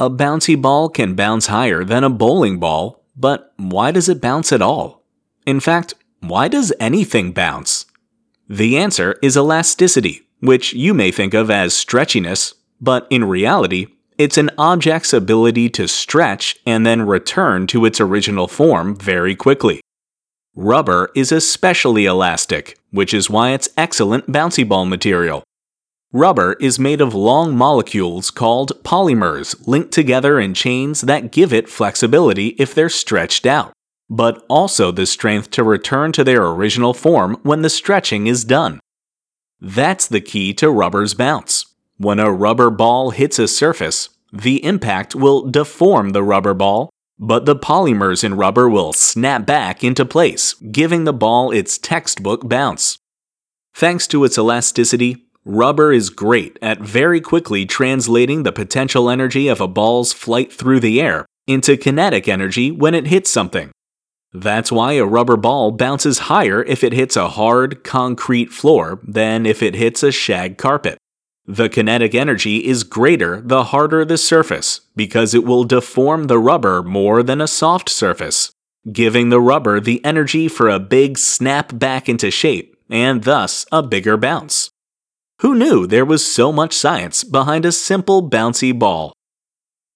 A bouncy ball can bounce higher than a bowling ball, but why does it bounce at all? In fact, why does anything bounce? The answer is elasticity, which you may think of as stretchiness, but in reality, it's an object's ability to stretch and then return to its original form very quickly. Rubber is especially elastic, which is why it's excellent bouncy ball material. Rubber is made of long molecules called polymers linked together in chains that give it flexibility if they're stretched out, but also the strength to return to their original form when the stretching is done. That's the key to rubber's bounce. When a rubber ball hits a surface, the impact will deform the rubber ball, but the polymers in rubber will snap back into place, giving the ball its textbook bounce. Thanks to its elasticity, Rubber is great at very quickly translating the potential energy of a ball's flight through the air into kinetic energy when it hits something. That's why a rubber ball bounces higher if it hits a hard, concrete floor than if it hits a shag carpet. The kinetic energy is greater the harder the surface because it will deform the rubber more than a soft surface, giving the rubber the energy for a big snap back into shape and thus a bigger bounce. Who knew there was so much science behind a simple bouncy ball?